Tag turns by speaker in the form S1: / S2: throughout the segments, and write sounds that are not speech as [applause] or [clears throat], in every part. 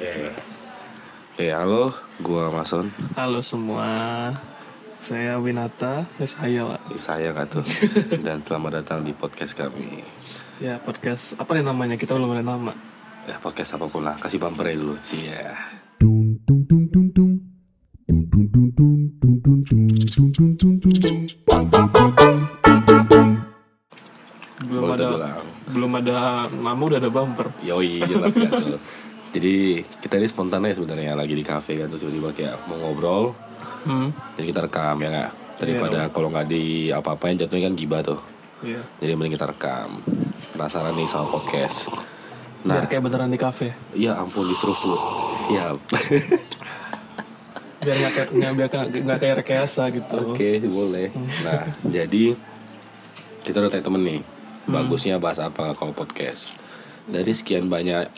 S1: Oke. Oke, halo, gua Mason.
S2: Halo semua, saya Winata, ya saya Pak.
S1: Saya nggak tuh. [laughs] Dan selamat datang di podcast kami.
S2: Ya podcast apa nih namanya? Kita belum ada nama.
S1: Ya podcast apa pun lah, kasih bumper aja dulu sih ya.
S2: Belum ada, belum ada nama udah ada bumper.
S1: Yoi, jelas ya. [laughs] Jadi kita ini spontan ya sebenarnya lagi di cafe kan terus tiba-tiba kayak mau ngobrol.
S2: Hmm,
S1: Jadi kita rekam ya nggak? Daripada kalau nggak di apa-apain jatuhnya kan gibah tuh.
S2: iya.
S1: Jadi mending kita rekam. Penasaran nih sama podcast.
S2: Biar
S1: Nah,
S2: kayak beneran di kafe.
S1: iya ampun diseruput. Siap.
S2: Biar nggak kayak nggak biar kayak rekayasa gitu.
S1: Oke, boleh. Nah, jadi kita udah tanya temen nih. Bagusnya bahas apa kalau podcast? Dari sekian banyak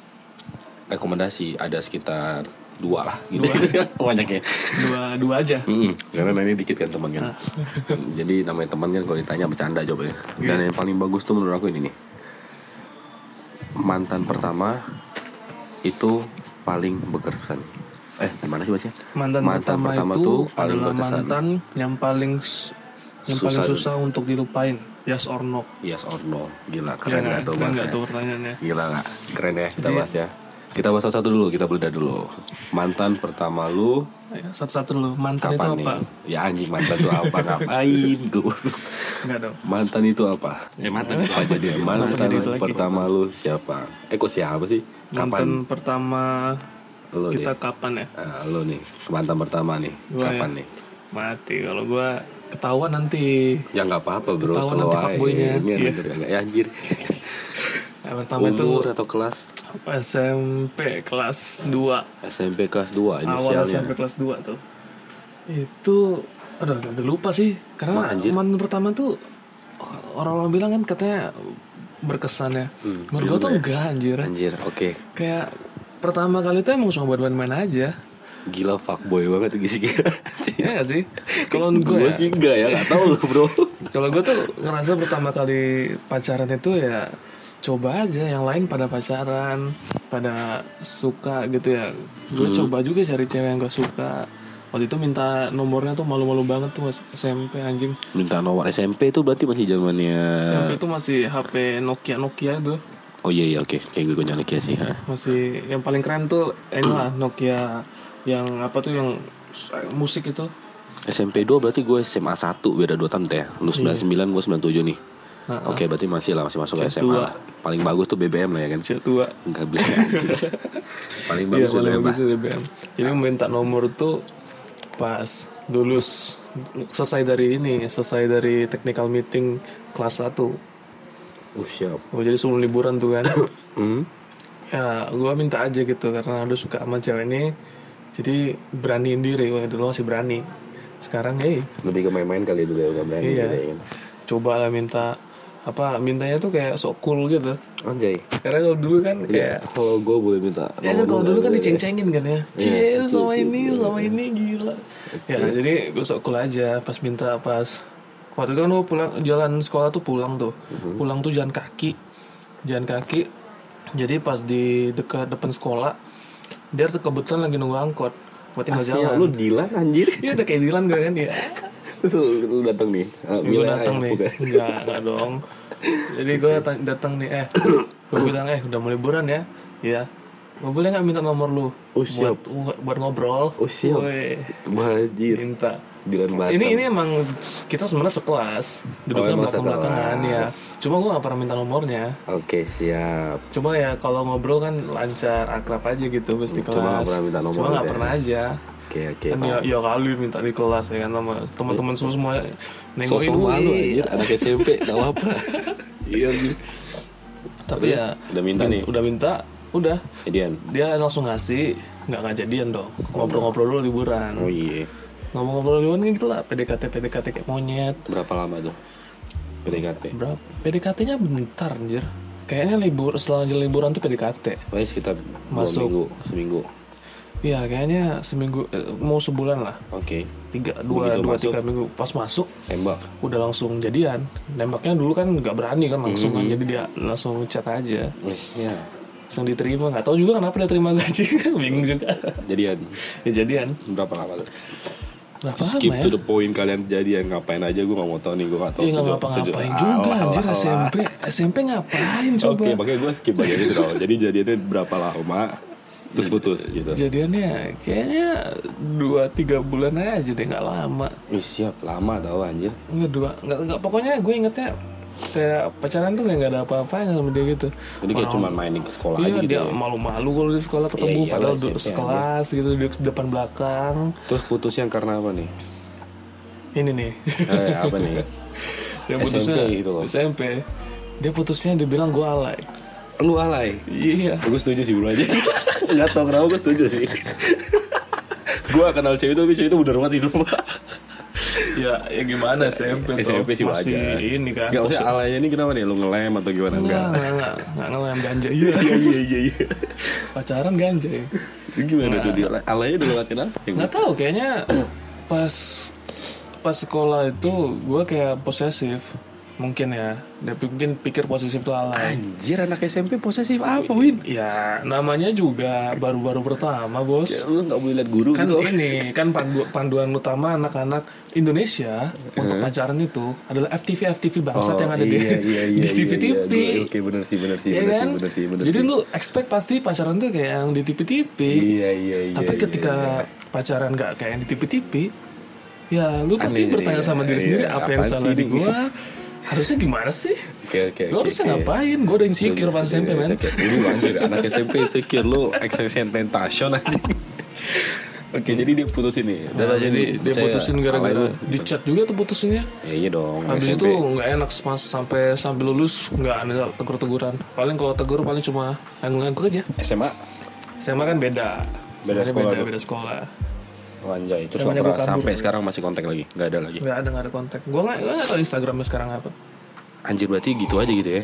S1: rekomendasi, ada sekitar dua lah gitu. [laughs] Banyaknya.
S2: Dua dua aja.
S1: Mm-mm, karena ini dikit kan teman kan. Jadi namanya teman kan kalau ditanya bercanda jawabnya. Dan yang paling bagus tuh menurut aku ini nih. Mantan pertama itu paling berkesan. Eh, gimana sih bacanya?
S2: Mantan, pertama, itu adalah mantan yang paling yang
S1: Susah
S2: paling susah untuk dilupain. Yes or no?
S1: Yes or no. Gila,
S2: Iya
S1: keren gak tuh
S2: Keren nggak tuh pertanyaannya?
S1: Gila gak? Keren ya kita
S2: Jadi-
S1: bahas ya. Kita bahas satu dulu, kita bedah dulu. Mantan pertama lu
S2: Ayo, Satu-satu dulu. Mantan
S1: kapan
S2: itu
S1: nih?
S2: apa?
S1: Ya anjing mantan itu apa? [laughs] Ngapain gue?
S2: Enggak dong.
S1: Mantan itu apa? Eh mantan itu apa dia? Mantan
S2: jadi itu lagi?
S1: pertama lu siapa? Eh kok siapa sih?
S2: Mantan
S1: Kapan?
S2: pertama
S1: Lu nih.
S2: kita kapan ya?
S1: Ah, lu nih, mantan pertama nih.
S2: Gua
S1: Kapan
S2: ya.
S1: nih?
S2: Mati kalau gua ketahuan nanti.
S1: Ya nggak apa-apa bro,
S2: Ketahuan nanti fuckboy-nya.
S1: Ini
S2: Iya.
S1: ya anjir. [laughs]
S2: Yang pertama itu
S1: Umur atau kelas?
S2: SMP kelas 2
S1: SMP kelas 2
S2: Awal
S1: inisialnya.
S2: SMP kelas 2 tuh. Itu aduh agak lupa sih karena mantan pertama tuh orang-orang bilang kan katanya berkesan ya.
S1: Hmm,
S2: Menurut gua tuh
S1: ya?
S2: enggak anjir.
S1: Anjir, oke.
S2: Kayak pertama kali tuh emang cuma buat main-main aja.
S1: Gila fuckboy banget gitu sih gila.
S2: Iya gak sih? Kalau [laughs] gue
S1: Gue
S2: ya,
S1: sih enggak ya, gak tau lu bro
S2: Kalau gue tuh ngerasa pertama kali pacaran itu ya coba aja yang lain pada pacaran, pada suka gitu ya. Gue coba juga cari cewek yang gue suka. Waktu itu minta nomornya tuh malu-malu banget tuh SMP anjing.
S1: Minta nomor SMP itu berarti masih zamannya
S2: SMP itu masih HP Nokia Nokia itu
S1: Oh iya iya oke Kayak gue nyala Nokia sih ha.
S2: masih yang paling keren tuh ini lah [clears throat] Nokia yang apa tuh yang s- musik itu.
S1: SMP 2 berarti gue SMA 1 Beda 2 tahun teh Lu 99 gue 97 nih
S2: Nah,
S1: Oke berarti masih lah Masih masuk SMA lah. Paling bagus tuh BBM lah ya kan
S2: Usia tua.
S1: Enggak bisa. [laughs] Paling bagus
S2: paling
S1: BBM lah
S2: bagus BBM. Jadi minta nomor tuh pas lulus selesai dari ini, selesai dari technical meeting kelas 1.
S1: Oh siap
S2: Oh, jadi sebelum liburan tuh kan. [coughs]
S1: hmm?
S2: ya, gua minta aja gitu karena udah suka sama cewek ini. Jadi beraniin diri, wah dulu masih berani. Sekarang hey,
S1: Lebih ke main-main kali dulu ya Gak berani
S2: Iya.
S1: gitu ya kan
S2: coba lah minta apa mintanya tuh kayak sok cool gitu.
S1: Anjay.
S2: Karena kalau dulu kan
S1: Iya
S2: kayak
S1: Kalau gue boleh minta
S2: Ya kan kalau dulu kan diceng-cengin kan ya. Cie
S1: betul,
S2: sama ini sama ini gila. Ya jadi gue sok cool aja Pas minta pas Waktu itu kan gue pulang Jalan sekolah tuh pulang tuh.
S1: Mhm.
S2: Pulang tuh jalan kaki Jalan kaki. Jadi pas di dekat depan sekolah Dia tuh kebetulan lagi nunggu angkot Buat tinggal
S1: Asia,
S2: jalan.
S1: lu Dilan anjir.
S2: Iya udah kayak Dilan gue kan ya [laughs]
S1: Terus lu, lu datang nih? Uh,
S2: Gue
S1: Mila
S2: datang
S1: ya,
S2: nih? Enggak, enggak dong. Jadi gue datang, nih Eh. Gue bilang eh udah mau liburan ya? Iya. Gue boleh gak minta nomor lu?
S1: Oh, siap.
S2: buat, buat ngobrol.
S1: Oh, siap.
S2: Minta.
S1: Dilan Batam
S2: ini ini emang kita sebenarnya sekelas.
S1: Oh,
S2: duduknya
S1: emang
S2: belakang belakangan ya cuma gue gak pernah minta nomornya.
S1: Oke siap.
S2: Cuma ya kalau ngobrol kan lancar akrab aja gitu pasti kelas
S1: Cuma nggak pernah minta nomor
S2: cuma nggak
S1: ya.
S2: pernah aja
S1: Oke oke
S2: kan ya, ya kali minta di kelas ya kan sama teman-teman semua semua nengokin. "Wih."
S1: malu anjir. Anak SMP Gak apa-apa. [laughs]
S2: Iya tapi ya
S1: Udah minta nih.
S2: udah minta udah.
S1: Jadian
S2: dia langsung ngasih nggak ngajadian dong. Ngobrol-ngobrol dulu liburan.
S1: Oh iya.
S2: Ngomong-ngobrol liburan gitu lah PDKT PDKT kayak monyet.
S1: Berapa lama tuh? PDKT
S2: berapa PDKT-nya bentar anjir. Kayaknya libur setelah liburan tuh PDKT
S1: Pokoknya sekitar
S2: Masuk.
S1: minggu Seminggu
S2: Iya kayaknya seminggu eh, mau sebulan lah.
S1: Oke.
S2: Tiga dua
S1: Begitu
S2: dua
S1: masuk.
S2: tiga minggu. Pas masuk
S1: Tembak.
S2: udah langsung jadian. Nembaknya dulu kan nggak berani kan langsung kan
S1: Hmm.
S2: jadi dia langsung chat aja.
S1: Yes ya.
S2: Langsung diterima nggak tahu juga kenapa dia terima gaji. [laughs] Bingung juga.
S1: Jadian.
S2: Kejadian
S1: berapa lama tuh?
S2: berapa
S1: Skip
S2: lama ya.
S1: to the point kalian jadian. Ngapain aja gue gak mau tahu nih gue gak tahu
S2: Iya ngapa-ngapain
S1: sejauh-
S2: juga
S1: Alah,
S2: anjir
S1: alah.
S2: SMP SMP ngapain coba?
S1: Oke, makanya gue skip bagian itu dong. Jadi jadiannya berapa lama, terus putus gitu.
S2: Jadiannya kayaknya dua tiga bulan aja deh nggak lama
S1: Wih siap, lama tau anjir.
S2: nggak dua nggak nggak pokoknya gue ingetnya kayak pacaran tuh kayak nggak ada apa-apanya sama dia gitu
S1: Jadi kayak cuma main di sekolah
S2: iya
S1: aja gitu
S2: dia
S1: ya.
S2: malu-malu kalau di sekolah ketemu
S1: Iya, iyalah,
S2: padahal du-
S1: SMP
S2: sekelas gitu di depan belakang
S1: Terus putusnya karena apa nih?
S2: ini nih
S1: Eh, apa nih? [laughs]
S2: dia
S1: SMP
S2: putusnya
S1: gitu loh.
S2: SMP dia putusnya dibilang gue alay
S1: Lu alay.
S2: iya
S1: Gue setuju sih bro aja. [laughs] Gak tau kenapa gue setuju sih. gue kenal cewek itu, tapi cewek itu bener banget itu.
S2: ya ya gimana SMP tuh
S1: SMP sih
S2: masih
S1: wajar.
S2: ini kan
S1: Gak usah alaynya ini kenapa nih? Lu ngelem atau gimana?
S2: Enggak,
S1: Enggak.
S2: enggak, ngelem ganja iya
S1: Iya iya iya iya.
S2: pacaran ganja ya
S1: Gimana tuh dia? Alaynya udah ngelakuin apa?
S2: nggak tahu kayaknya pas pas sekolah itu gue kayak posesif mungkin ya dia mungkin pikir posesif tuh alay
S1: Anjir anak SMP posesif apa Win?
S2: ya namanya juga baru-baru pertama bos
S1: Ya, lu gak boleh liat guru
S2: kan
S1: gitu.
S2: ini kan pandu- panduan utama anak-anak Indonesia untuk pacaran itu adalah FTV FTV bangsat yang ada di
S1: iya, iya, iya, [laughs]
S2: di TV
S1: iya, iya.
S2: TV
S1: Gua- Oke bener sih bener sih
S2: Iya
S1: bener
S2: kan?
S1: sih bener sih bener
S2: Jadi
S1: sih.
S2: lu expect pasti pacaran tuh kayak yang di TV-TV.
S1: Iya iya iya.
S2: Tapi
S1: iya,
S2: ketika
S1: iya.
S2: pacaran gak kayak yang di TV-TV, ya lu pasti
S1: Aneh,
S2: bertanya
S1: iya,
S2: sama diri
S1: iya.
S2: sendiri apa yang salah di gua. [laughs] Harusnya gimana sih?
S1: Oke oke.
S2: Gue harusnya ngapain? Gue udah insecure pas SMP men.
S1: Ini anjir anak SMP insecure lu extension tentation anjing. Oke jadi dia putusin nih.
S2: Nah, jadi dia putusin gara-gara di chat juga tuh putusinnya.
S1: Ya iya dong.
S2: Habis
S1: SMP.
S2: itu nggak enak pas sampai sampai lulus nggak ada tegur-teguran. Paling kalau tegur paling cuma ngangguk aja.
S1: SMA
S2: SMA kan beda.
S1: Beda
S2: Sebenarnya
S1: sekolah
S2: beda,
S1: tuh.
S2: beda sekolah.
S1: Wanjay terus
S2: gua
S1: pernah
S2: kabur.
S1: sampai sekarang masih kontak lagi nggak ada lagi.
S2: Nggak ada nggak ada kontak. Gue nggak gue nggak tahu Instagramnya sekarang apa.
S1: Anjir berarti gitu aja gitu ya.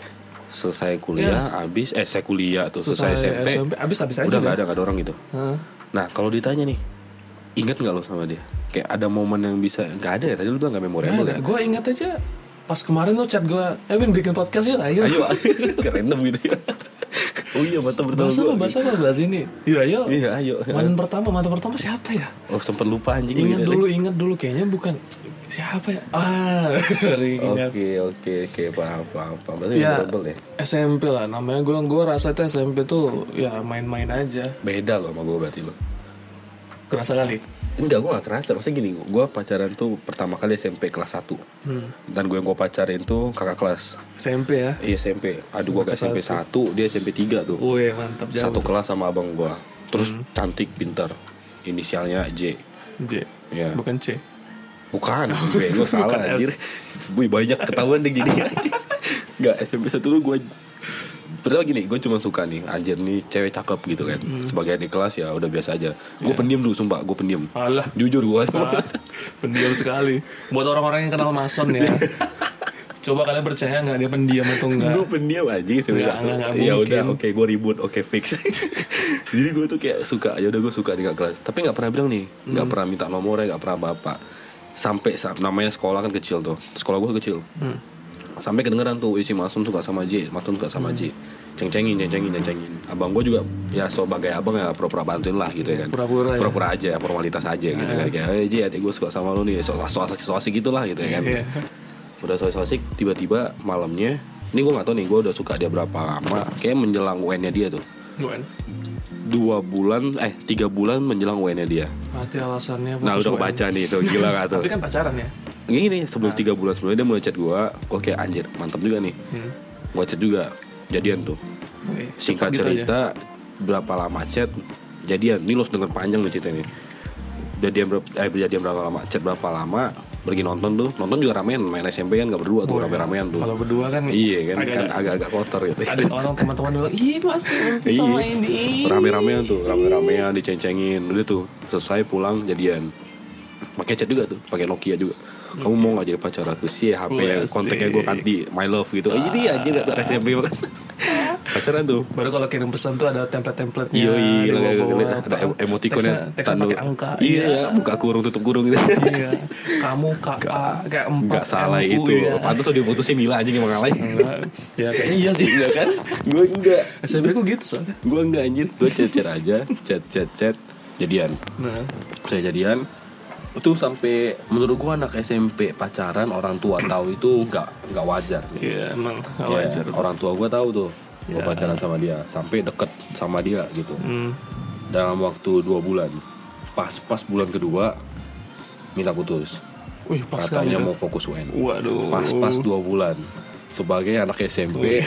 S1: Selesai kuliah,
S2: Yes.
S1: abis eh saya kuliah tuh selesai,
S2: Selesai
S1: SMP,
S2: SMP, abis-abis aja
S1: udah nggak ada nggak ada orang gitu.
S2: Heeh.
S1: Nah kalau ditanya nih, ingat nggak lo sama dia? Kayak ada momen yang bisa nggak ada ya? Tadi lu bilang nggak memorable ya?
S2: Gue ingat aja pas kemarin lu chat gue, Evin bikin podcast yuk, ayo.
S1: Ayo, ke random gitu ya. Oh iya, mata pertama
S2: Bahas apa,
S1: gua.
S2: bahas apa, bahas ini. Iya, ayo.
S1: Iya, ayo.
S2: Mantan pertama, mantan pertama siapa ya?
S1: Oh sempet lupa anjing.
S2: Ingat dulu, ingat dulu. Kayaknya bukan siapa ya? Ah. [laughs]
S1: Oke oke oke paham paham paham. Berarti
S2: Ya.
S1: ya.
S2: SMP lah namanya gue gue rasa itu SMP tuh ya main-main aja
S1: Beda loh sama gue berarti lo.
S2: Kerasa kali?
S1: Enggak, gue gak kerasa. Maksudnya gini, gue pacaran tuh pertama kali SMP kelas 1
S2: hmm.
S1: Dan gue yang gue pacarin tuh kakak kelas.
S2: SMP ya?
S1: Iya SMP Aduh gue ke SMP 1, dia SMP 3 tuh.
S2: Wih mantap. Jauh
S1: Satu kelas sama abang gue Terus cantik, pintar. Inisialnya J.
S2: J.
S1: Ya.
S2: bukan C?
S1: Bukan, gue gue salah
S2: Bukan
S1: anjir. Wih banyak ketahuan deh gini. [laughs] Enggak, SMP satu tuh gue Pertama gini, gue cuma suka nih Anjir nih cewek cakep gitu kan.
S2: Hmm.
S1: Sebagai di kelas ya udah biasa aja. Gue
S2: Ya.
S1: pendiam dulu, sumpah gue pendiam.
S2: Alah.
S1: Jujur gue
S2: ah, pendiam sekali. Buat orang-orang yang kenal Mason ya. [laughs] Coba kalian percaya nggak dia pendiam atau enggak
S1: Gue pendiam aja gitu
S2: Nggak, nggak, nggak
S1: Ya
S2: mungkin.
S1: udah, oke gue ribut, oke fix. [laughs] Jadi gue tuh kayak suka, ya udah gue suka di kelas. Tapi gak pernah bilang nih, gak
S2: Hmm.
S1: pernah minta nomornya, gak pernah apa-apa. Sampai sa- namanya sekolah kan kecil tuh. Sekolah gue kecil.
S2: Hmm.
S1: Sampai kedengeran tuh isi Masun suka sama J Masun suka sama J. Ceng-cengin ceng-cengin ceng-cengin. Abang gue juga ya sebagai abang ya pura-pura bantuin lah gitu ya kan.
S2: Pura-pura ya.
S1: pura-pura aja formalitas aja gitu kan. Kayak eh J adik gue suka sama lu nih. So so asik so asik gitu gitu ya kan.
S2: Iya.
S1: udah so asik tiba-tiba malamnya ini gue nggak tahu nih gue udah suka dia berapa lama. Kayak menjelang UN-nya dia tuh.
S2: Bukan.
S1: dua bulan eh tiga bulan menjelang UN-nya dia.
S2: Pasti alasannya
S1: nah udah
S2: UN.
S1: kebaca nih tuh gila gak tuh?
S2: Tapi kan pacaran ya
S1: gini sebelum tiga bulan sebelumnya dia mulai chat gue gue kayak anjir mantap juga nih.
S2: Hmm.
S1: gue chat juga jadian tuh.
S2: Oke,
S1: singkat
S2: gitu aja.
S1: cerita berapa lama chat? Jadian. Ini lo denger panjang nih ceritanya. Jadian berapa eh jadian berapa lama? Chat berapa lama? Pergi nonton tuh. Nonton juga ramean main SMP kan gak berdua tuh rame-ramean tuh.
S2: Kalau berdua kan
S1: iya kan
S2: agak-
S1: kan agak-agak kotor gitu
S2: ada orang teman-teman bilang ih masih [laughs] sama
S1: Iya.
S2: ini.
S1: Rame-ramean tuh rame-ramean diceng-cengin. Udah tuh selesai pulang jadian. Pakai chat juga tuh pakai Nokia juga kamu mau nggak jadi pacar aku sih HP
S2: Wih,
S1: kontaknya gue ganti my love gitu jadi aja gak tuh SMP pacaran tuh
S2: Baru kalau kirim pesan tuh ada template-templatenya
S1: Iya, iya, ada,
S2: bawah-bawah.
S1: ada em- emoticonnya
S2: Teksnya- teksnya
S1: tanda-
S2: angka.
S1: Iya, buka kurung tutup kurung gitu.
S2: Iya. Kamu KA kayak empat
S1: Gak salah itu.
S2: ya.
S1: Pantas udah diputusin gila anjing emang ngalahin.
S2: ya kayaknya iya sih.
S1: Iya kan? Gue enggak.
S2: SMP ku gitu soalnya.
S1: Gue enggak anjir. Gue chat-chat aja, chat-chat-chat jadian.
S2: Nah,
S1: Saya jadian itu sampai menurut gua anak SMP pacaran orang tua [clears throat] tahu itu nggak nggak wajar.
S2: Iya emang nggak
S1: Ya,
S2: wajar.
S1: orang tua gua tahu tuh gua
S2: Ya.
S1: pacaran sama dia sampai deket sama dia gitu.
S2: Hmm.
S1: dalam waktu dua bulan. Pas pas bulan kedua minta putus.
S2: Wih pas
S1: katanya mau fokus UN
S2: Waduh.
S1: pas pas dua bulan. Sebagai anak SMP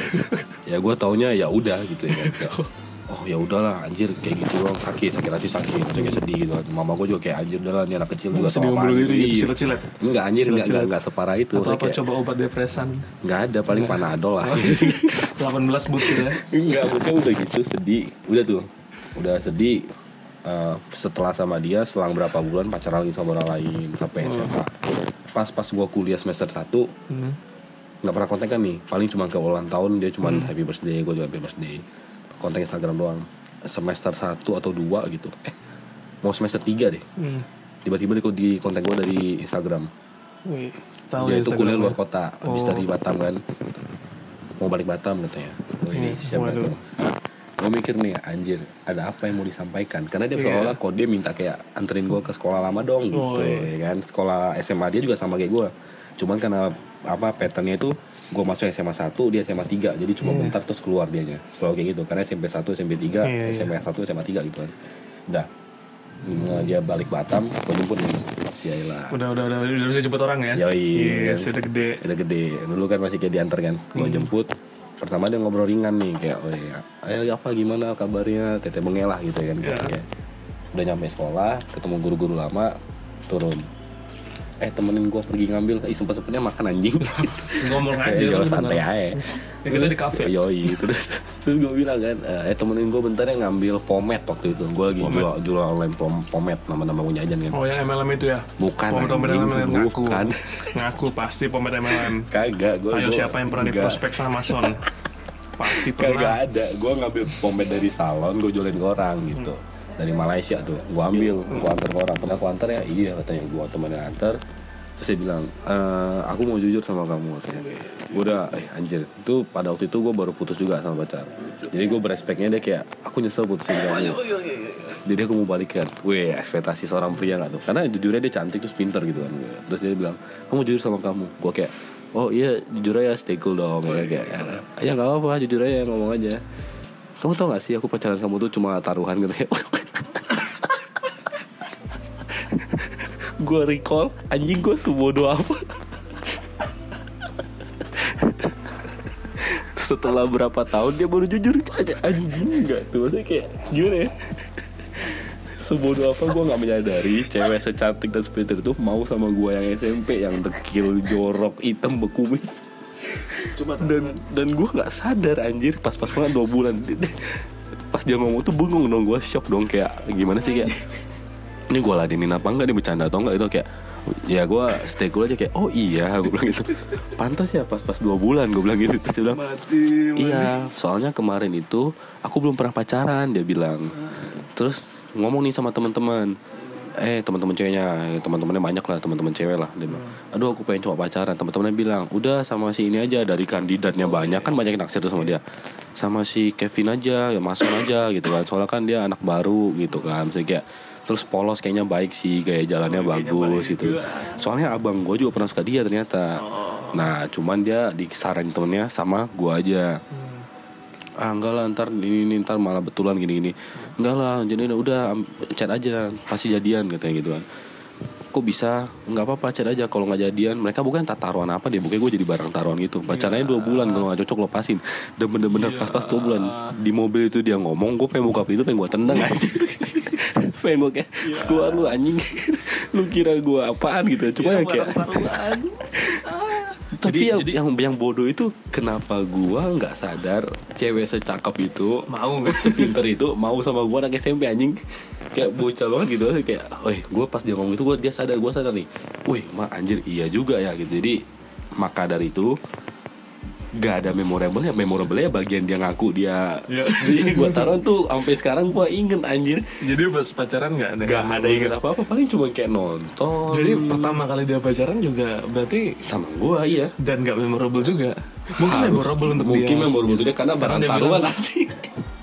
S1: ya gue taunya ya udah gitu ya kan [laughs] oh ya udahlah anjir kayak gitu doang. Sakit sakit hati sakit. Kayak sedih gitu. Mama gue juga kayak anjir udahlah ini anak kecil juga sama apaan
S2: diri
S1: gitu. Iya.
S2: silet-silet.
S1: enggak anjir enggak, enggak, enggak separah itu.
S2: Atau apa
S1: kayak,
S2: coba obat depresan?
S1: Enggak ada paling panadol lah.
S2: 18 [laughs] but gitu ya.
S1: enggak mungkin udah gitu sedih. Udah tuh udah sedih. Eh, setelah sama dia selang berapa bulan pacaran lagi sama orang lain sampai SMA pas pas gua kuliah semester 1
S2: Hmm.
S1: nggak pernah kontak kan nih. Paling cuma ke ulang tahun dia cuma happy birthday gue juga happy birthday kontak Instagram doang. Semester 1 atau 2 gitu. Eh mau semester 3 deh.
S2: Hmm.
S1: tiba-tiba dia di kontak gue dari Instagram.
S2: Wih, tahu
S1: dia itu kuliah luar kota habis
S2: Oh.
S1: dari Batam kan. Mau balik Batam katanya. Oh ini
S2: Hmm,
S1: siapa tuh gue mikir nih anjir ada apa yang mau disampaikan karena dia
S2: Iya.
S1: seolah kok dia minta kayak anterin gue ke sekolah lama dong gitu
S2: Oh, iya.
S1: ya kan sekolah SMA dia juga sama kayak gue cuman karena apa patternnya itu gue masuk SMA 1 dia SMA 3 jadi cuma bentar terus keluar dianya selalu kayak gitu karena SMP 1 SMP 3
S2: Iya, iya.
S1: SMA 1 SMA 3 gitu kan udah Nah, dia balik Batam gue jemput nih Sialah
S2: Udah, udah, udah, udah bisa jemput orang ya?
S1: Yoi.
S2: Yes, udah gede.
S1: udah gede dulu kan masih kayak diantar kan gue
S2: Hmm.
S1: jemput pertama dia ngobrol ringan nih kayak oh ya ayo apa gimana kabarnya tete mengelah gitu kan
S2: Ya.
S1: kayak udah nyampe sekolah ketemu guru-guru lama turun eh temenin gue pergi ngambil ih sempet sempetnya makan anjing [laughs]
S2: Ngomong aja.
S1: Jalan santai aja
S2: Ya, kita di kafe.
S1: Yoi [laughs] terus terus gue bilang kan eh temenin gue bentar ya ngambil pomet waktu itu gue lagi jual jual online pom pomet nama-nama punya ajan kan
S2: Oh yang MLM itu ya?
S1: bukan
S2: Pomet-pomet
S1: anjing,
S2: MLM ngaku.
S1: bukan [laughs]
S2: Ngaku pasti pomet MLM.
S1: kagak gue
S2: Ayo siapa yang pernah di prospek sama Son? Pasti
S1: Kagak
S2: pernah.
S1: ada, gue ngambil pomade dari salon, gue jualin ke orang gitu Dari Malaysia tuh, gue ambil, gue antar ke orang. Pernah gue antar ya? Iya katanya, gue temennya antar. Terus dia bilang, "Eh, aku mau jujur sama kamu katanya. Gue udah, eh anjir. Itu pada waktu itu gue baru putus juga sama pacar. Jadi gue berespeknya dia kayak, aku nyesel putusin kamu. Jadi aku mau balikan. Wih, ekspektasi seorang pria gak tuh? Karena jujurnya dia cantik terus pinter gitu kan. Terus dia bilang, aku mau jujur sama kamu. Gue kayak, oh iya jujur aja stay cool dong. Ya kayak ya. Nggak apa-apa jujur aja ngomong aja. Kamu tau gak sih aku pacaran kamu tuh cuma taruhan gitu ya [laughs] gue recall anjing gue tuh bodoh apa? Setelah berapa tahun dia baru jujur aja anjing enggak tuh? Maksudnya kayak gimana ya? Sebodoh apa gue nggak menyadari cewek secantik dan sepinter itu mau sama gue yang SMP yang dekil jorok hitam bekumis
S2: Coba
S1: dan dan gue nggak sadar anjir pas pas banget dua bulan. Pas dia ngomong tuh bengong dong gue shock dong kayak gimana sih kayak ini gue ladenin apa enggak dia bercanda atau enggak itu kayak ya gue stay cool aja kayak oh iya gue bilang gitu pantas ya pas pas dua bulan gue bilang gitu terus dia bilang
S2: mati.
S1: Iya, soalnya kemarin itu aku belum pernah pacaran dia bilang. Terus ngomong nih sama teman-teman. Eh teman-teman ceweknya, eh, teman-temannya banyak lah teman-teman cewek lah dia bilang. Aduh aku pengen coba pacaran. Teman-temannya bilang, udah sama si ini aja dari kandidatnya banyak kan banyak yang naksir tuh sama dia. Sama si Kevin aja, ya masuk aja gitu kan. Soalnya kan dia anak baru gitu kan. Maksudnya kayak terus polos kayaknya baik sih gaya jalannya bagus gitu. Soalnya abang gue juga pernah suka dia ternyata. Nah cuman dia disaranin temennya sama gue aja. Ah enggak lah ntar ini, ini ntar malah betulan gini gini enggak lah jadi udah chat aja pasti jadian katanya gitu kan. Kok bisa? Nggak apa-apa chat aja. Kalau nggak jadian mereka bukan tak taruhan apa deh bukan gue jadi barang taruhan gitu. Pacarnya dua bulan kalau nggak cocok lepasin. Dan bener-bener pas-pas dua bulan. Di mobil itu dia ngomong gue pengen buka pintu pengen gue tendang aja [laughs] gue kayak keluar lu anjing. [laughs] Lu kira gue apaan gitu cuma ya kayak tapi
S2: Jadi-
S1: yang,
S2: jadi-
S1: yang yang bodoh itu kenapa gua nggak sadar cewek secakep itu
S2: Mau. [laughs] nggak?
S1: pinter itu mau sama gua anak SMP anjing. Kayak bocah banget gitu kayak, wih gua pas dia ngomong itu gua dia sadar gua sadar nih, wih mah anjir iya juga ya gitu. Jadi maka dari itu gak ada memorable ya memorable ya bagian dia ngaku dia
S2: Iya. [laughs]
S1: jadi gue taruh tuh sampai sekarang gue inget anjir
S2: Jadi pas pacaran nggak ada.
S1: gak ada inget apa apa paling cuma kayak nonton
S2: Jadi pertama kali dia pacaran juga berarti
S1: sama gue iya
S2: dan nggak memorable juga. Mungkin
S1: Harus-
S2: memorable untuk
S1: mungkin
S2: dia.
S1: memorable untuk dia karena barang taruhan anjing [laughs]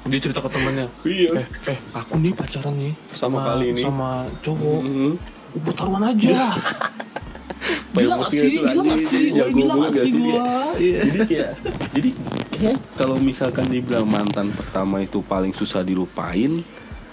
S2: Dia cerita ke temannya.
S1: iya
S2: Eh, eh, aku nih pacaran nih
S1: Sama kali ini.
S2: sama cowok.
S1: Mhm.
S2: Bertaruhan aja. [laughs] gila sih? Gila sih? Wah, gila
S1: banget
S2: gak sih
S1: dia?
S2: gua? Iya.
S1: jadi kayak jadi kayak kalau misalkan dibilang mantan pertama itu paling susah dilupain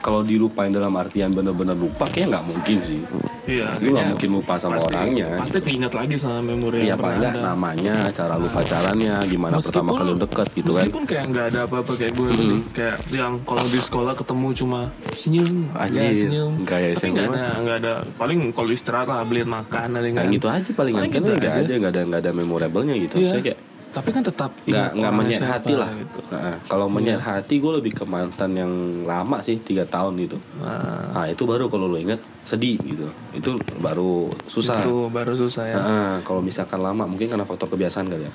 S1: kalau dilupain dalam artian bener-bener lupa kayak nggak mungkin sih
S2: Iya.
S1: lu nggak mungkin lupa sama
S2: pasti,
S1: orangnya
S2: Pasti keinget lagi sama memori
S1: Iya
S2: yang
S1: paling
S2: pernah
S1: nggak
S2: ada.
S1: namanya cara lu pacarannya gimana pertama kali lu deket gitu kan Hmm.
S2: meskipun kayak nggak ada apa-apa kayak gue tadi kayak yang kalau di sekolah ketemu cuma senyum
S1: Anjir,
S2: ya, senyum tapi
S1: SMA.
S2: nggak ada nggak ada paling kalau istirahat lah beliin makan
S1: Nah, gitu aja palingan
S2: Paling
S1: kan
S2: gitu
S1: nggak
S2: aja.
S1: ada nggak ada nggak ada memorable-nya gitu
S2: Iya.
S1: saya kayak
S2: tapi kan tetap
S1: nggak nggak
S2: siapa
S1: hati lah
S2: gitu.
S1: Nah, kalau menyayat hati gue lebih ke mantan yang lama sih tiga tahun gitu
S2: Nah,
S1: nah itu baru kalau lu inget sedih gitu itu baru susah
S2: itu baru susah ya
S1: Nah, kalau misalkan lama mungkin karena faktor kebiasaan kali ya.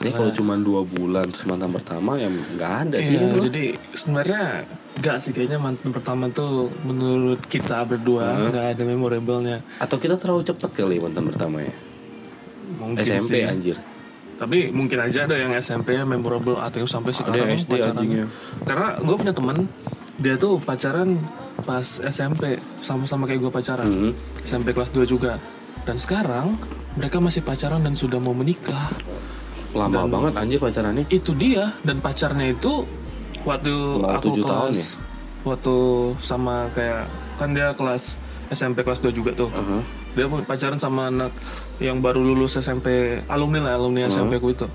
S2: ya
S1: kalau cuma dua bulan terus mantan pertama ya nggak ada sih.
S2: Iya,
S1: bro.
S2: jadi sebenarnya gak sih kayaknya mantan pertama tuh menurut kita berdua nggak ada memorable-nya.
S1: Atau kita terlalu cepet kali mantan pertama ya.
S2: Mungkin
S1: SMP
S2: sih.
S1: anjir.
S2: Tapi mungkin aja ada yang SMP yang memorable atau sampai sekarang
S1: SD
S2: pacaran. Karena gue punya teman dia tuh pacaran pas SMP sama-sama kayak gue pacaran.
S1: Hmm.
S2: SMP kelas 2 juga. Dan sekarang mereka masih pacaran dan sudah mau menikah.
S1: Lama banget anjir pacarannya.
S2: Itu dia dan pacarnya itu waktu
S1: Mau
S2: aku
S1: tujuh tahun ya?
S2: kelas waktu sama kayak kan dia kelas SMP kelas 2 juga tuh.
S1: Uh-huh.
S2: Dia pacaran sama anak yang baru lulus SMP alumni lah alumni SMP ku itu.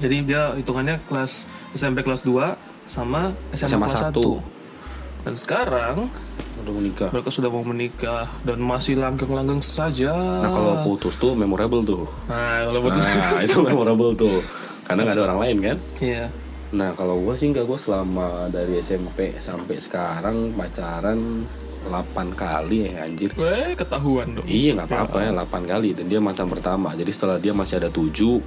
S2: Jadi dia hitungannya kelas SMP kelas 2 sama SMA,
S1: SMA
S2: kelas 1.
S1: satu.
S2: Dan sekarang
S1: Udah menikah.
S2: mereka sudah mau menikah dan masih langgeng-langgeng saja.
S1: Nah kalau putus tuh memorable tuh.
S2: Nah, kalau betul.
S1: Nah [laughs] itu memorable tuh. Karena nggak ada orang lain kan.
S2: Iya.
S1: Nah kalau gue sih nggak gue selama dari SMP sampai sekarang pacaran 8 kali ya anjir.
S2: Weh, ketahuan dong.
S1: Iya nggak apa-apa ya 8 kali dan dia mantan pertama. Jadi setelah dia masih ada 7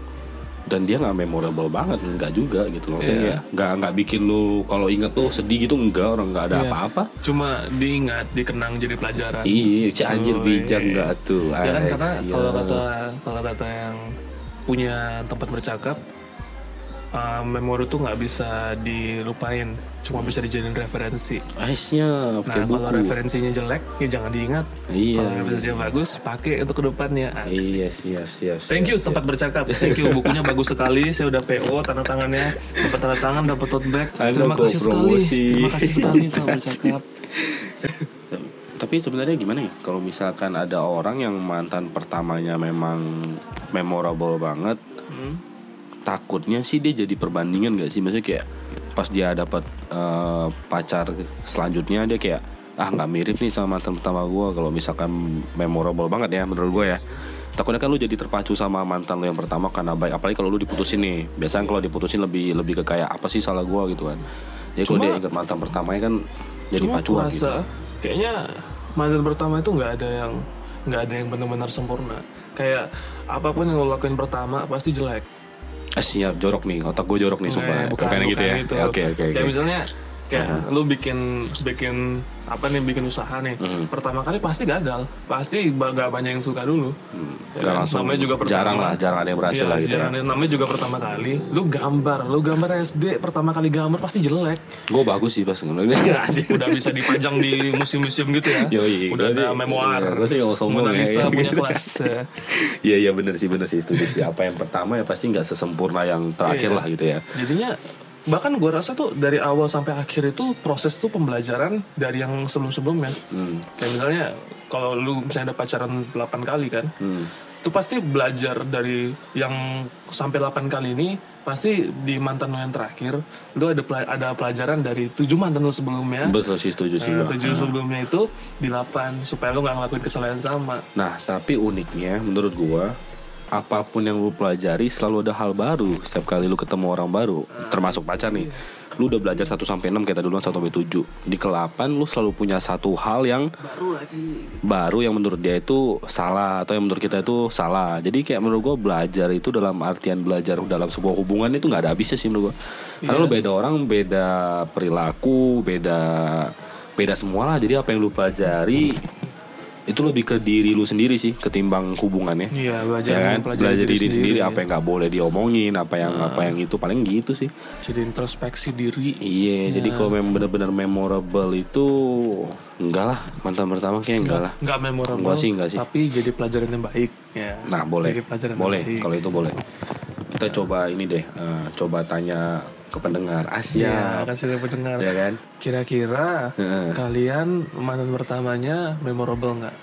S1: dan dia nggak memorable banget nggak juga gitu loh. Maksudnya
S2: Iya.
S1: nggak nggak bikin lu kalau inget tuh sedih gitu enggak orang nggak ada
S2: Iya.
S1: apa-apa.
S2: Cuma diingat, dikenang jadi pelajaran.
S1: Iya, si anjir bijak nggak tuh.
S2: Ya kan karena kalau kata kalau kata yang punya tempat bercakap uh, memori tuh nggak bisa dilupain, cuma bisa dijadiin referensi.
S1: Aisnya
S2: Nah kalau
S1: buku.
S2: referensinya jelek ya jangan diingat.
S1: Iya.
S2: Kalau referensinya bagus pakai untuk ke depannya. Asik.
S1: Iya, siap, siap.
S2: Thank you
S1: siap,
S2: tempat bercakap. Thank you bukunya bagus sekali. Saya udah PO tanda tangannya, dapat tanda tangan, dapat tote bag. Terima kasih sekali. Terima kasih sekali tempat bercakap. [laughs]
S1: Tapi sebenarnya gimana ya? Kalau misalkan ada orang yang mantan pertamanya memang memorable banget,
S2: Hmm.
S1: Takutnya sih dia jadi perbandingan gak sih? Maksudnya kayak pas dia dapat eh, pacar selanjutnya dia kayak ah nggak mirip nih sama mantan pertama gue kalau misalkan memorable banget ya menurut gue ya. Takutnya kan lu jadi terpacu sama mantan lu yang pertama karena baik. Apalagi kalau lu diputusin nih. Biasanya kalau diputusin lebih lebih ke kayak apa sih salah gue gitu kan. Jadi kalau dia ingat mantan pertamanya kan jadi
S2: Cuma
S1: pacuan gitu.
S2: kayaknya mantan pertama itu nggak ada yang nggak ada yang benar-benar sempurna. Kayak apa pun yang lo lakuin pertama pasti jelek.
S1: Eh, siap jorok nih otak gue jorok nih sumpah.
S2: Eh, bukan,
S1: Bukan gitu
S2: bukan
S1: ya.
S2: itu.
S1: Ya, oke oke oke.
S2: misalnya kayak lu bikin bikin apa nih bikin usaha nih.
S1: Mhm.
S2: Pertama kali pasti gagal. Pasti nggak banyak yang suka dulu.
S1: Nggak
S2: Ya kan?
S1: langsung
S2: namanya juga pertama.
S1: jarang lah jarang ada yang berhasil
S2: Iya,
S1: lah gitu
S2: jarang. Namanya juga pertama kali. Lu gambar, lu gambar SD pertama kali gambar pasti jelek.
S1: gue bagus sih pas ngeliat [laughs]
S2: Udah bisa dipajang di museum-museum gitu ya.
S1: Yoi,
S2: Udah ada memoir.
S1: sih nggak ya.
S2: Punya [laughs] kelas. ya.
S1: Iya iya bener sih bener sih setuju sih. Apa yang pertama ya pasti nggak sesempurna yang terakhir
S2: Iya.
S1: lah gitu ya.
S2: Jadinya bahkan gue rasa tuh dari awal sampai akhir itu proses tuh pembelajaran dari yang sebelum-sebelumnya.
S1: Hmm.
S2: Kayak misalnya kalau lu misalnya ada pacaran 8 kali kan,
S1: Hmm.
S2: tuh pasti belajar dari yang sampai 8 kali ini pasti di mantan lu yang terakhir lu ada ada pelajaran dari tujuh mantan lu sebelumnya.
S1: Betul sih setuju sih.
S2: Eh, tujuh sebelumnya itu di 8 supaya lu nggak ngelakuin kesalahan sama.
S1: Nah tapi uniknya menurut gua apa pun yang lu pelajari selalu ada hal baru setiap kali lu ketemu orang baru termasuk pacar nih lu udah belajar 1 sampai 6 kayak tadi duluan 1 sampai 7. Di ke-8 lu selalu punya satu hal yang
S2: baru lagi
S1: baru yang menurut dia itu salah atau yang menurut kita itu salah. Jadi kayak menurut gua belajar itu dalam artian belajar dalam sebuah hubungan itu nggak ada habisnya sih menurut gua. Karena lu beda orang, beda perilaku, beda beda semua lah. Jadi apa yang lu pelajari itu lebih ke diri lu sendiri sih ketimbang hubungannya.
S2: iya belajar
S1: Ya kan? Belajar diri, sendiri,
S2: ya.
S1: apa yang nggak boleh diomongin, apa yang apa yang itu paling gitu sih.
S2: jadi introspeksi diri
S1: Iya, jadi kalau memang benar-benar memorable itu enggak lah mantan pertama kayak enggak lah.
S2: nggak memorable
S1: Enggak sih, enggak sih.
S2: tapi jadi pelajaran yang baik ya
S1: Nah boleh,
S2: Jadi pelajaran yang
S1: boleh kalau itu boleh. Kita coba ini deh, eh, coba tanya ke pendengar
S2: ya
S1: Asia,
S2: kasih lihat pendengar
S1: ya kan?
S2: kira-kira
S1: Heeh.
S2: kalian mantan pertamanya memorable nggak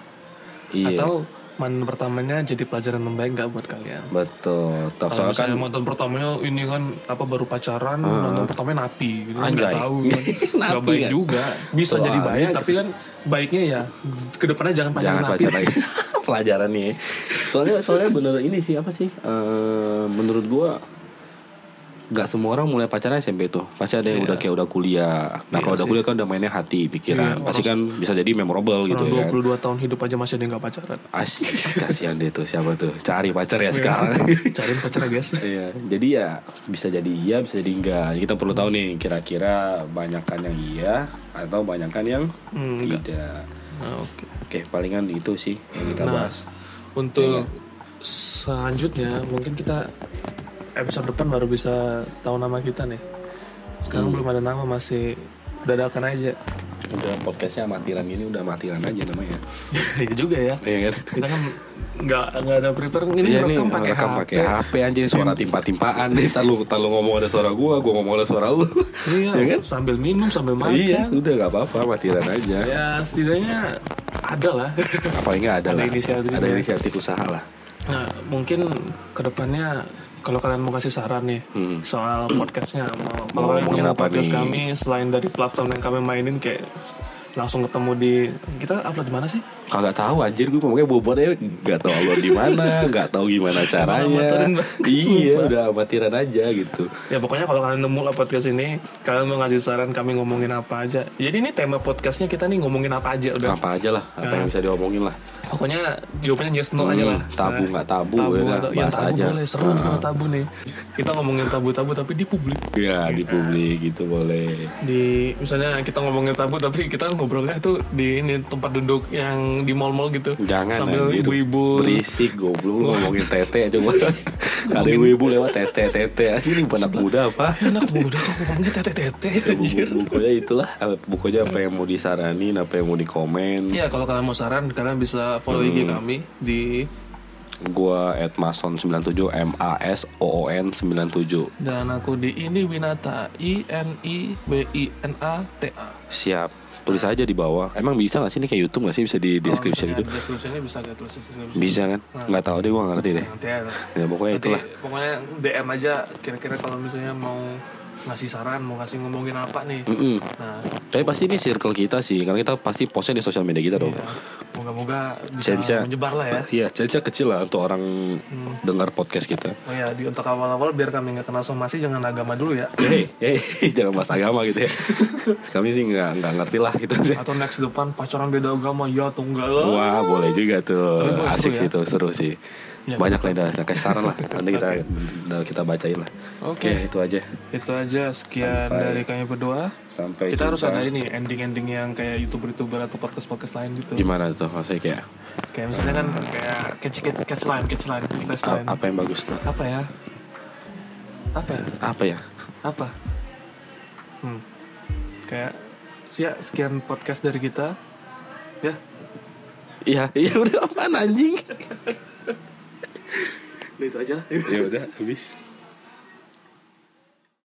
S1: Iya,
S2: atau mantan pertamanya jadi pelajaran yang baik nggak buat kalian
S1: betul. Toh,
S2: Kalau
S1: kan
S2: mantan pertamanya ini kan apa baru pacaran, mantan pertamanya napi, gitu kan nggak tahu, [laughs] nggak baik
S1: kan?
S2: juga, bisa jadi baik, tapi kan baiknya ya ke depannya jangan pacaran
S1: jangan
S2: napi.
S1: pacaran [laughs] pelajaran nih. Soalnya soalnya bener ini sih apa sih? Eh, menurut gua nggak semua orang mulai pacaran SMP tuh pasti ada yang udah kayak udah kuliah nah kalau udah kuliah kan udah mainnya hati pikiran
S2: Iya,
S1: pasti kan bisa jadi memorable gitu ya
S2: Orang
S1: kan
S2: 22 tahun hidup aja masih ada yang nggak pacaran.
S1: Asik, kasihan deh tuh siapa tuh cari pacar ya sekarang [laughs]
S2: Cariin pacar guys.
S1: Iya, jadi ya bisa jadi iya, bisa jadi enggak. Kita perlu tahu nih kira-kira banyakan yang iya atau banyakan yang
S2: enggak.
S1: tidak.
S2: Nah, Oke.
S1: Oke, palingan itu sih yang kita
S2: Nah,
S1: bahas.
S2: Untuk selanjutnya mungkin kita episode depan baru bisa tahu nama kita nih. Sekarang
S1: Hmm.
S2: belum ada nama masih dadakan aja.
S1: Udah podcastnya amatiran ini udah amatiran aja namanya. [laughs]
S2: Iya juga ya.
S1: Iya kan?
S2: Kita kan nggak nggak ada prepare ini
S1: Iya
S2: rekam pakai
S1: rekam
S2: HP.
S1: pakai HP anjir suara timpa-timpaan nih. Ntar lu, ngomong ada suara gua, gua ngomong ada suara lu.
S2: Iya,
S1: Iya kan?
S2: sambil minum sambil makan.
S1: Iya, udah gak apa-apa amatiran aja.
S2: Ya setidaknya ada lah.
S1: Apalagi nggak ada,
S2: Ada
S1: lah.
S2: inisiatif
S1: ada
S2: ya.
S1: inisiatif usaha lah.
S2: Nah mungkin ke depannya kalau kalian mau kasih saran nih
S1: Hmm.
S2: soal [clears throat] podcastnya, mau kalau kalian
S1: ngomongin
S2: mau
S1: apa
S2: podcast
S1: nih?
S2: kami selain dari platform yang kami mainin kayak langsung ketemu di kita upload di mana sih?
S1: Kagak tahu anjir gue pokoknya bobotnya gak tahu upload di mana, [laughs] gak tahu gimana caranya. iya, udah amatiran aja gitu.
S2: Ya pokoknya kalau kalian nemu lah podcast ini, kalian mau ngasih saran kami ngomongin apa aja. Jadi ini tema podcastnya kita nih ngomongin apa aja udah.
S1: Apa aja lah, apa yang bisa diomongin lah.
S2: Pokoknya jawabannya yes no aja lah.
S1: Hmm, tabu
S2: Nah,
S1: nggak tabu,
S2: tabu
S1: ya
S2: yang
S1: bahas
S2: tabu
S1: aja.
S2: boleh seru nih kalau tabu nih. Kita ngomongin tabu-tabu tapi di publik.
S1: Ya di publik gitu boleh.
S2: Di misalnya kita ngomongin tabu tapi kita ngobrolnya tuh di ini tempat duduk yang di mall-mall gitu.
S1: Jangan
S2: sambil ibu-ibu
S1: berisik goblok ngomongin tete coba. [laughs] Ada ibu-ibu lewat tete tete. Ini bukan anak muda apa?
S2: enak muda kok ngomongin tete-tete.
S1: Buku- [laughs] Bukunya itulah, apa- bukunya apa yang mau disaranin, apa yang mau dikomen.
S2: Ya kalau kalian mau saran kalian bisa follow IG
S1: Hmm.
S2: kami di
S1: Gua at mason97 M A S O O N 97.
S2: dan aku di ini Winata I N I B I N A T A.
S1: Siap. Tulis aja di bawah. Emang bisa gak sih ini kayak YouTube gak sih bisa di description itu?
S2: Deskripsinya bisa gak tulis deskripsi.
S1: Bisa kan? Nggak tahu deh gua nggak ngerti deh.
S2: Nanti ya.
S1: Ya pokoknya
S2: Nanti
S1: itulah.
S2: pokoknya DM aja kira-kira kalau misalnya mau ngasih saran, mau ngasih ngomongin apa nih.
S1: Mm-mm.
S2: Nah,
S1: Tapi pasti ini circle kita sih, karena kita pasti postnya di sosial media kita dong.
S2: ya, moga-moga bisa menyebar lah ya.
S1: Iya, chance kecil lah untuk orang dengar podcast kita.
S2: Oh ya, di untuk awal-awal biar kami nggak kena somasi jangan agama dulu ya.
S1: Hei, hei, [laughs] jangan bahas agama gitu ya. [laughs] Kami sih nggak nggak ngerti lah gitu.
S2: Atau next depan pacaran beda agama ya atau enggak lah.
S1: Wah, boleh juga tuh. Asik
S2: seru
S1: sih
S2: ya.
S1: tuh, seru sih.
S2: Ya,
S1: Banyak lah yang kasih saran lah. Nanti kita kita bacain lah.
S2: Oke.
S1: Oke, itu aja.
S2: Itu aja sekian
S1: Sampai-
S2: dari kami berdua.
S1: Sampai
S2: Kita harus ada ini ending-ending yang kayak youtuber-youtuber atau podcast-podcast lain gitu.
S1: Gimana tuh maksudnya kayak
S2: Kayak misalnya kan kayak catch catch, catch line, catch line, catch
S1: a-
S2: line.
S1: apa yang bagus tuh?
S2: Apa ya? Apa ya?
S1: Apa ya?
S2: Apa? Hmm. Kayak sia sekian podcast dari kita. Ya.
S1: Iya, iya udah apaan anjing?
S2: Udah itu aja.
S1: ya udah habis.